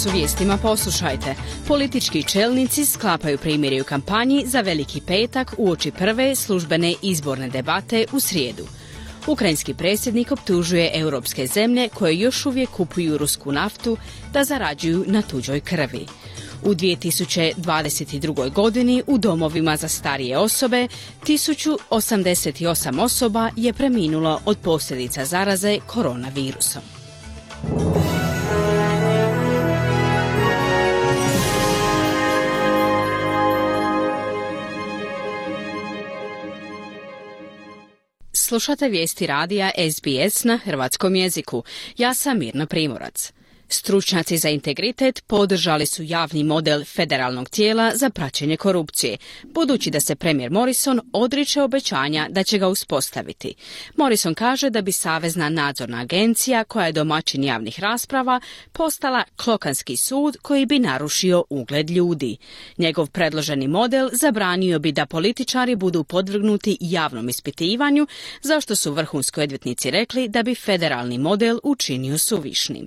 Danas u vijestima poslušajte. Politički čelnici sklapaju primjeri u kampanji za Veliki petak uoči prve službene izborne debate u srijedu. Ukrajinski predsjednik optužuje europske zemlje koje još uvijek kupuju rusku naftu da zarađuju na tuđoj krvi. U 2022. godini u domovima za starije osobe 1088 osoba je preminulo od posljedica zaraze koronavirusom. Slušate vijesti radija SBS na hrvatskom jeziku. Ja sam Mirna Primorac. Stručnjaci za integritet podržali su javni model federalnog tijela za praćenje korupcije, budući da se premijer Morrison odriče obećanja da će ga uspostaviti. Morrison kaže da bi Savezna nadzorna agencija, koja je domaćin javnih rasprava, postala klokanski sud koji bi narušio ugled ljudi. Njegov predloženi model zabranio bi da političari budu podvrgnuti javnom ispitivanju, zašto su vrhunski odvjetnici rekli da bi federalni model učinio suvišnim.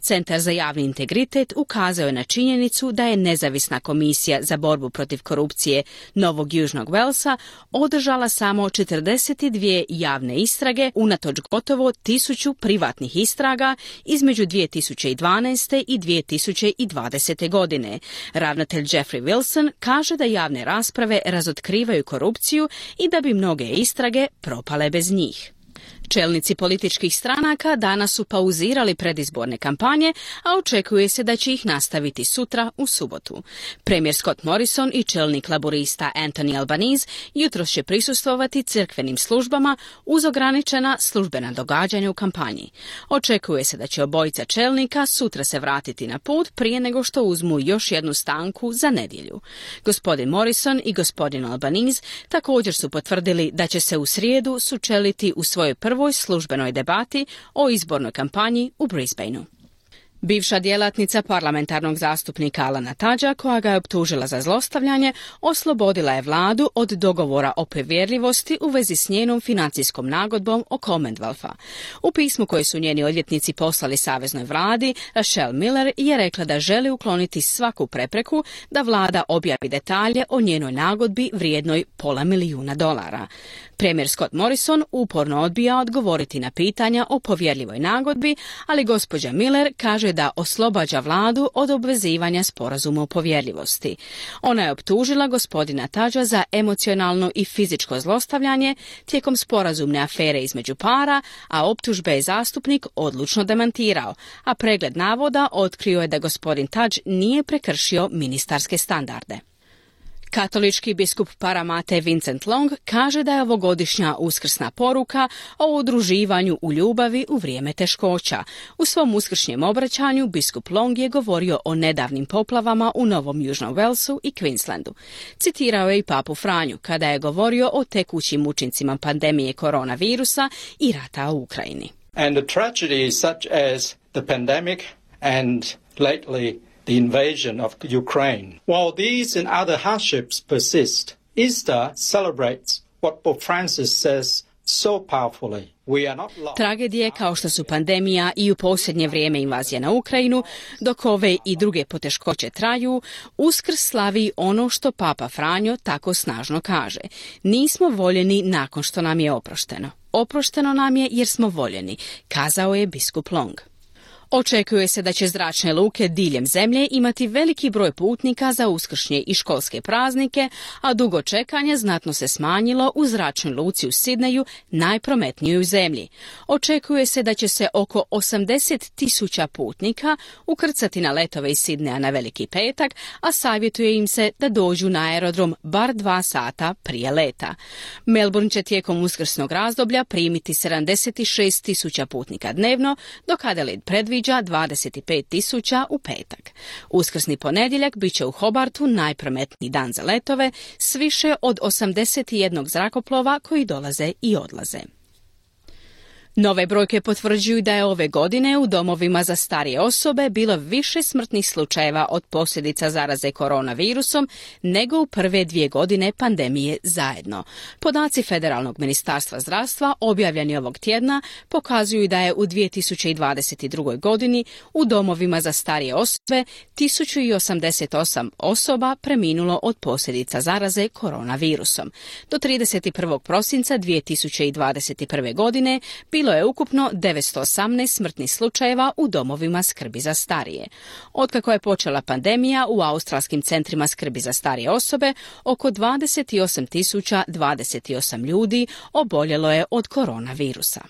Centar za javni integritet ukazao je na činjenicu da je nezavisna komisija za borbu protiv korupcije Novog Južnog Velsa održala samo 42 javne istrage unatoč gotovo tisuću privatnih istraga između 2012. i 2020. godine. Ravnatelj Jeffrey Wilson kaže da javne rasprave razotkrivaju korupciju i da bi mnoge istrage propale bez njih. Čelnici političkih stranaka danas su pauzirali predizborne kampanje, a očekuje se da će ih nastaviti sutra u subotu. Premijer Scott Morrison i čelnik laborista Anthony Albanese jutro će prisustvovati crkvenim službama uz ograničena službena događanja u kampanji. Očekuje se da će obojica čelnika sutra se vratiti na put prije nego što uzmu još jednu stanku za nedjelju. Gospodin Morrison i gospodin Albanese također su potvrdili da će se u srijedu sučeliti u svojoj prvoj prvoj službenoj debati o izbornoj kampanji u Brisbaneu. Bivša djelatnica parlamentarnog zastupnika Alana Tađa, koja ga je optužila za zlostavljanje, oslobodila je vladu od dogovora o povjerljivosti u vezi s njenom financijskom nagodbom o Commonwealtha. U pismu koje su njeni odvjetnici poslali saveznoj vladi, Rachel Miller je rekla da želi ukloniti svaku prepreku da vlada objavi detalje o njenoj nagodbi vrijednoj pola milijuna dolara. Premijer Scott Morrison uporno odbija odgovoriti na pitanja o povjerljivoj nagodbi, ali gospođa Miller kaže da oslobađa vladu od obvezivanja sporazuma o povjerljivosti. Ona je optužila gospodina Tađa za emocionalno i fizičko zlostavljanje tijekom sporazumne afere između para, a optužbe je zastupnik odlučno demantirao, a pregled navoda otkrio je da gospodin Tađ nije prekršio ministarske standarde. Katolički biskup Paramate Vincent Long kaže da je ovogodišnja uskrsna poruka o udruživanju u ljubavi u vrijeme teškoća. U svom uskršnjem obraćanju biskup Long je govorio o nedavnim poplavama u Novom Južnom Walesu i Queenslandu. Citirao je i papu Franju kada je govorio o tekućim učincima pandemije koronavirusa i rata u Ukrajini. And the tragedy such as the pandemic and lately the invasion of Ukraine. While these and other hardships persist, Easter celebrates what Pope Francis says so powerfully. Tragedije kao što su pandemija i u posljednje vrijeme invazija na Ukrajinu, dok ove i druge poteškoće traju, uskrs slavi ono što Papa Franjo tako snažno kaže. Nismo voljeni nakon što nam je oprošteno. Oprošteno nam je jer smo voljeni, kazao je biskup Long. Očekuje se da će zračne luke diljem zemlje imati veliki broj putnika za uskršnje i školske praznike, a dugo čekanje znatno se smanjilo u zračnoj luci u Sidneju, najprometnijoj u zemlji. Očekuje se da će se oko 80 tisuća putnika ukrcati na letove iz Sidneja na veliki petak, a savjetuje im se da dođu na aerodrom bar dva sata prije leta. Melbourne će tijekom uskrsnog razdoblja primiti 76 tisuća putnika dnevno, dok Adelaide predviđa predviđa 25 tisuća u petak. Uskrsni ponedjeljak bit će u Hobartu najprometniji dan za letove s više od 81 zrakoplova koji dolaze i odlaze. Nove brojke potvrđuju da je ove godine u domovima za starije osobe bilo više smrtnih slučajeva od posljedica zaraze koronavirusom nego u prve dvije godine pandemije zajedno. Podaci Federalnog ministarstva zdravstva objavljeni ovog tjedna pokazuju da je u 2022. godini u domovima za starije osobe 1088 osoba preminulo od posljedica zaraze koronavirusom. Do 31. prosinca 2021. godine bilo je ukupno 918 smrtnih slučajeva u domovima skrbi za starije. Otkako je počela pandemija u australskim centrima skrbi za starije osobe, oko 28.028 ljudi oboljelo je od koronavirusa.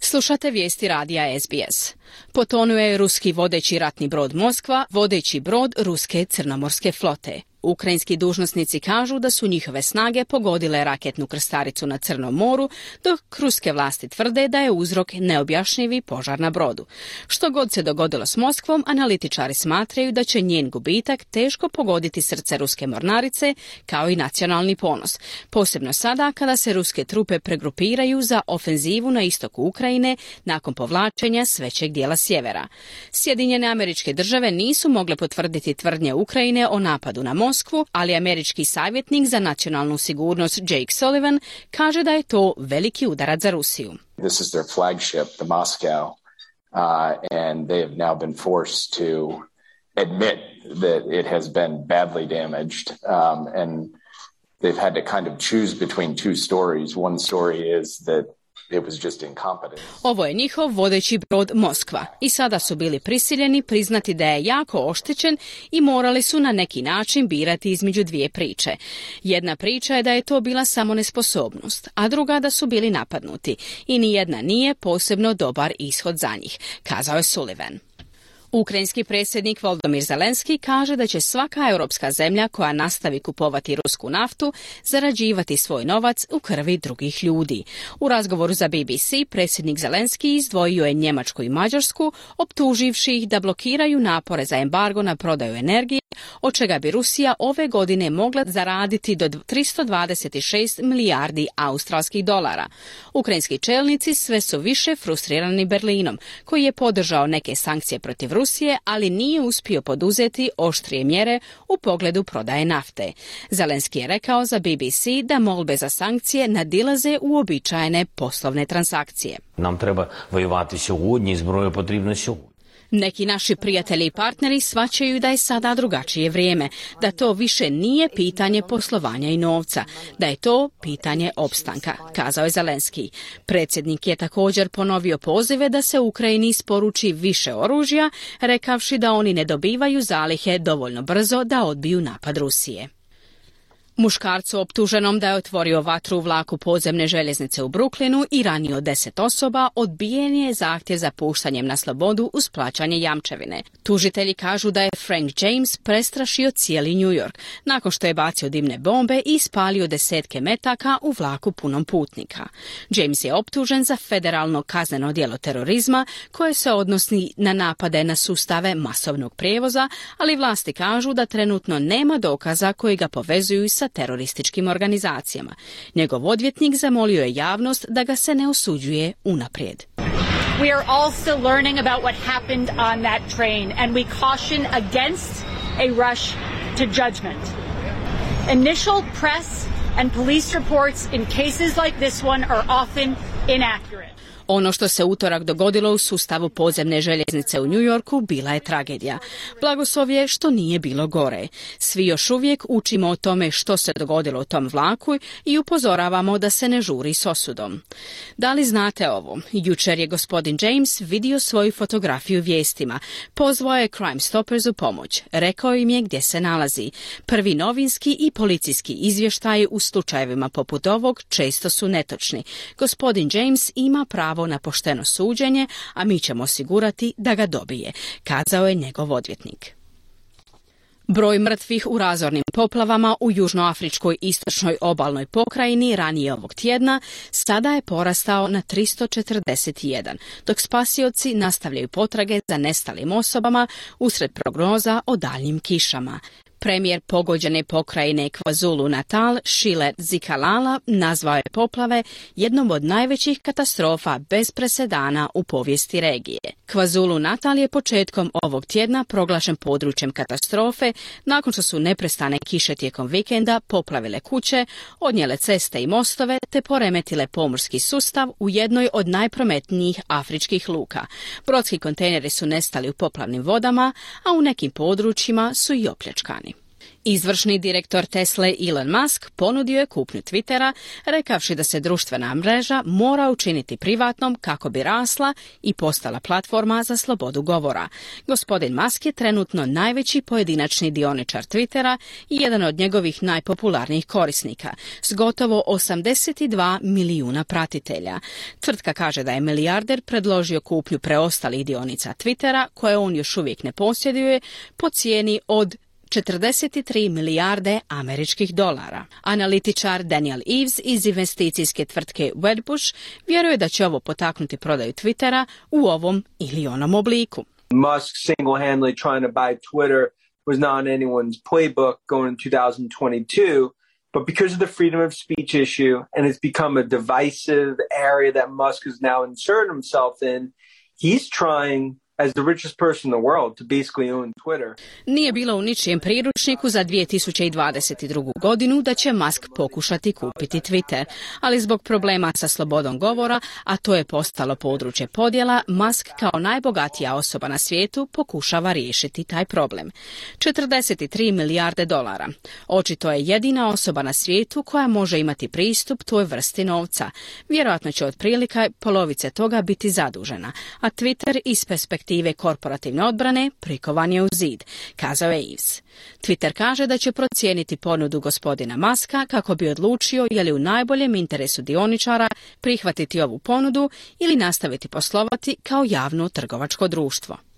Slušate vijesti radija SBS. Potonuo je ruski vodeći ratni brod Moskva, vodeći brod ruske crnomorske flote. Ukrajinski dužnosnici kažu da su njihove snage pogodile raketnu krstaricu na Crnom moru, dok ruske vlasti tvrde da je uzrok neobjašnjivi požar na brodu. Što god se dogodilo s Moskvom, analitičari smatraju da će njen gubitak teško pogoditi srce ruske mornarice, kao i nacionalni ponos. Posebno sada kada se ruske trupe pregrupiraju za ofenzivu na istoku Ukrajine nakon povlačenja s većeg dijela sjevera. Sjedinjene američke države nisu mogle potvrditi tvrdnje Ukrajine o napadu na Moskvu, Moskvu, ali američki savjetnik za nacionalnu sigurnost Jake Sullivan kaže da je to veliki udarac za Rusiju. This is their flagship, the Moscow, uh, and they have now been forced to admit that it has been badly damaged, um, and they've had to kind of choose between two stories. One story is that ovo je njihov vodeći brod Moskva i sada su bili prisiljeni priznati da je jako oštećen i morali su na neki način birati između dvije priče. Jedna priča je da je to bila samo nesposobnost, a druga da su bili napadnuti i ni jedna nije posebno dobar ishod za njih, kazao je Sullivan. Ukrajinski predsjednik Voldomir Zelenski kaže da će svaka europska zemlja koja nastavi kupovati rusku naftu zarađivati svoj novac u krvi drugih ljudi. U razgovoru za BBC predsjednik Zelenski izdvojio je Njemačku i Mađarsku, optuživši ih da blokiraju napore za embargo na prodaju energije, od čega bi Rusija ove godine mogla zaraditi do 326 milijardi australskih dolara. Ukrajinski čelnici sve su više frustrirani Berlinom, koji je podržao neke sankcije protiv Rusije, ali nije uspio poduzeti oštrije mjere u pogledu prodaje nafte. Zelenski je rekao za BBC da molbe za sankcije nadilaze uobičajene poslovne transakcije. Nam treba vojevati sjogodnji, zbroje potrebno sjogodnji. Neki naši prijatelji i partneri svaćaju da je sada drugačije vrijeme, da to više nije pitanje poslovanja i novca, da je to pitanje opstanka, kazao je Zelenski. Predsjednik je također ponovio pozive da se Ukrajini isporuči više oružja, rekavši da oni ne dobivaju zalihe dovoljno brzo da odbiju napad Rusije. Muškarcu optuženom da je otvorio vatru u vlaku podzemne željeznice u Bruklinu i ranio deset osoba odbijen je zahtjev za puštanjem na slobodu uz plaćanje jamčevine. Tužitelji kažu da je Frank James prestrašio cijeli New York nakon što je bacio dimne bombe i spalio desetke metaka u vlaku punom putnika. James je optužen za federalno kazneno djelo terorizma koje se odnosi na napade na sustave masovnog prijevoza, ali vlasti kažu da trenutno nema dokaza koji ga povezuju sa terorističkim organizacijama. Njegov odvjetnik zamolio je javnost da ga se ne osuđuje unaprijed. We are also learning about what happened on that train and we caution against a rush to judgment. Initial press and police reports in cases like this one are often inaccurate. Ono što se utorak dogodilo u sustavu podzemne željeznice u New Yorku bila je tragedija. Blagoslov je što nije bilo gore. Svi još uvijek učimo o tome što se dogodilo u tom vlaku i upozoravamo da se ne žuri s osudom. Da li znate ovo? Jučer je gospodin James vidio svoju fotografiju vijestima. Pozvao je Crime Stoppers u pomoć. Rekao im je gdje se nalazi. Prvi novinski i policijski izvještaji u slučajevima poput ovog često su netočni. Gospodin James ima pravo pravo na pošteno suđenje, a mi ćemo osigurati da ga dobije, kazao je njegov odvjetnik. Broj mrtvih u razornim poplavama u južnoafričkoj istočnoj obalnoj pokrajini ranije ovog tjedna sada je porastao na 341, dok spasioci nastavljaju potrage za nestalim osobama usred prognoza o daljnjim kišama. Premijer pogođene pokrajine KwaZulu Natal, Šile Zikalala, nazvao je poplave jednom od najvećih katastrofa bez presedana u povijesti regije. KwaZulu Natal je početkom ovog tjedna proglašen područjem katastrofe nakon što su neprestane kiše tijekom vikenda poplavile kuće, odnijele ceste i mostove te poremetile pomorski sustav u jednoj od najprometnijih afričkih luka. Brodski kontejneri su nestali u poplavnim vodama, a u nekim područjima su i opljačkani. Izvršni direktor Tesle Elon Musk ponudio je kupnju Twittera, rekavši da se društvena mreža mora učiniti privatnom kako bi rasla i postala platforma za slobodu govora. Gospodin Musk je trenutno najveći pojedinačni dioničar Twittera i jedan od njegovih najpopularnijih korisnika, s gotovo 82 milijuna pratitelja. Tvrtka kaže da je milijarder predložio kupnju preostalih dionica Twittera, koje on još uvijek ne posjeduje, po cijeni od 43 milijarde američkih dolara. Analitičar Daniel Eves iz investicijske tvrtke Wedbush vjeruje da će ovo potaknuti prodaju Twittera u ovom ili onom obliku. Musk single-handedly trying to buy Twitter was not anyone's playbook going in 2022. But because of the freedom of speech issue, and it's become a divisive area that Musk has now inserted himself in, he's trying as the richest person in the world to basically own Twitter. Nije bilo u ničijem priručniku za 2022. godinu da će Musk pokušati kupiti Twitter, ali zbog problema sa slobodom govora, a to je postalo područje podjela, Musk kao najbogatija osoba na svijetu pokušava riješiti taj problem. 43 milijarde dolara. Očito je jedina osoba na svijetu koja može imati pristup toj vrsti novca. Vjerojatno će otprilike polovice toga biti zadužena, a Twitter iz perspektive perspektive korporativne odbrane prikovan je u zid, kazao je Ives. Twitter kaže da će procijeniti ponudu gospodina Maska kako bi odlučio je li u najboljem interesu dioničara prihvatiti ovu ponudu ili nastaviti poslovati kao javno trgovačko društvo.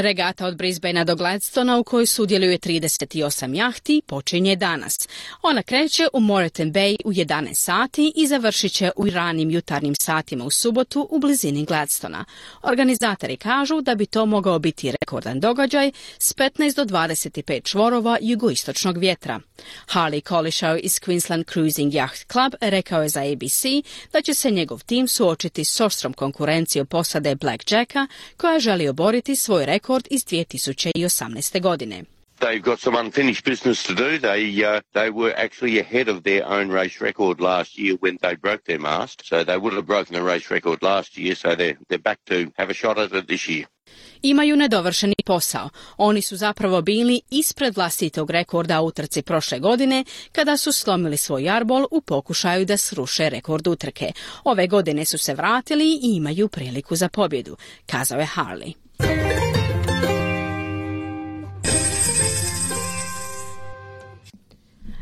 Regata od Brisbanea do Gladstona u kojoj sudjeluje 38 jahti počinje danas. Ona kreće u Moreton Bay u 11 sati i završit će u ranim jutarnjim satima u subotu u blizini Gladstona. Organizatori kažu da bi to mogao biti rekordan događaj s 15 do 25 čvorova jugoistočnog vjetra. Harley Collishaw iz Queensland Cruising Yacht Club rekao je za ABC da će se njegov tim suočiti s oštrom konkurencijom posade Blackjacka koja želi oboriti svoj rekord rekord iz 2018. godine. They've got some unfinished business to do. They uh, they were actually ahead of their own race record last year when they broke their mast. So they would have broken the race record last year. So they're they're back to have a shot at it this year. Imaju nedovršeni posao. Oni su zapravo bili ispred vlastitog rekorda utrci prošle godine kada su slomili svoj jarbol u pokušaju da sruše rekord utrke. Ove godine su se vratili i imaju priliku za pobjedu, kazao je Harley.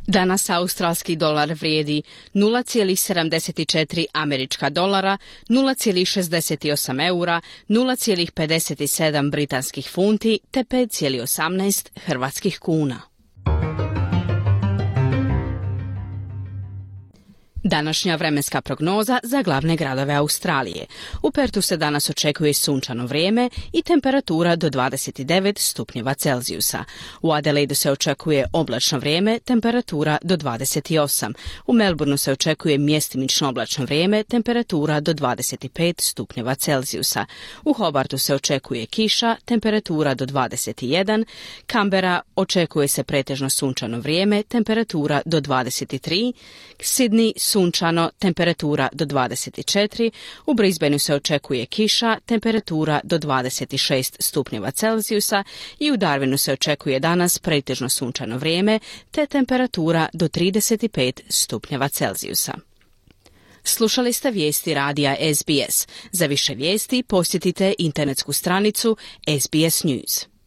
Danas australski dolar vrijedi 0,74 američka dolara, 0,68 eura, 0,57 britanskih funti te 5,18 hrvatskih kuna. Današnja vremenska prognoza za glavne gradove Australije. U Pertu se danas očekuje sunčano vrijeme i temperatura do 29 stupnjeva Celzijusa. U Adelaidu se očekuje oblačno vrijeme, temperatura do 28. U Melbourneu se očekuje mjestimično oblačno vrijeme, temperatura do 25 stupnjeva Celzijusa. U Hobartu se očekuje kiša, temperatura do 21. Kambera očekuje se pretežno sunčano vrijeme, temperatura do 23. Sydney sunčano, temperatura do 24, u Brisbaneu se očekuje kiša, temperatura do 26 stupnjeva Celzijusa i u Darwinu se očekuje danas pretežno sunčano vrijeme te temperatura do 35 stupnjeva Celzijusa. Slušali ste vijesti radija SBS. Za više vijesti posjetite internetsku stranicu SBS News.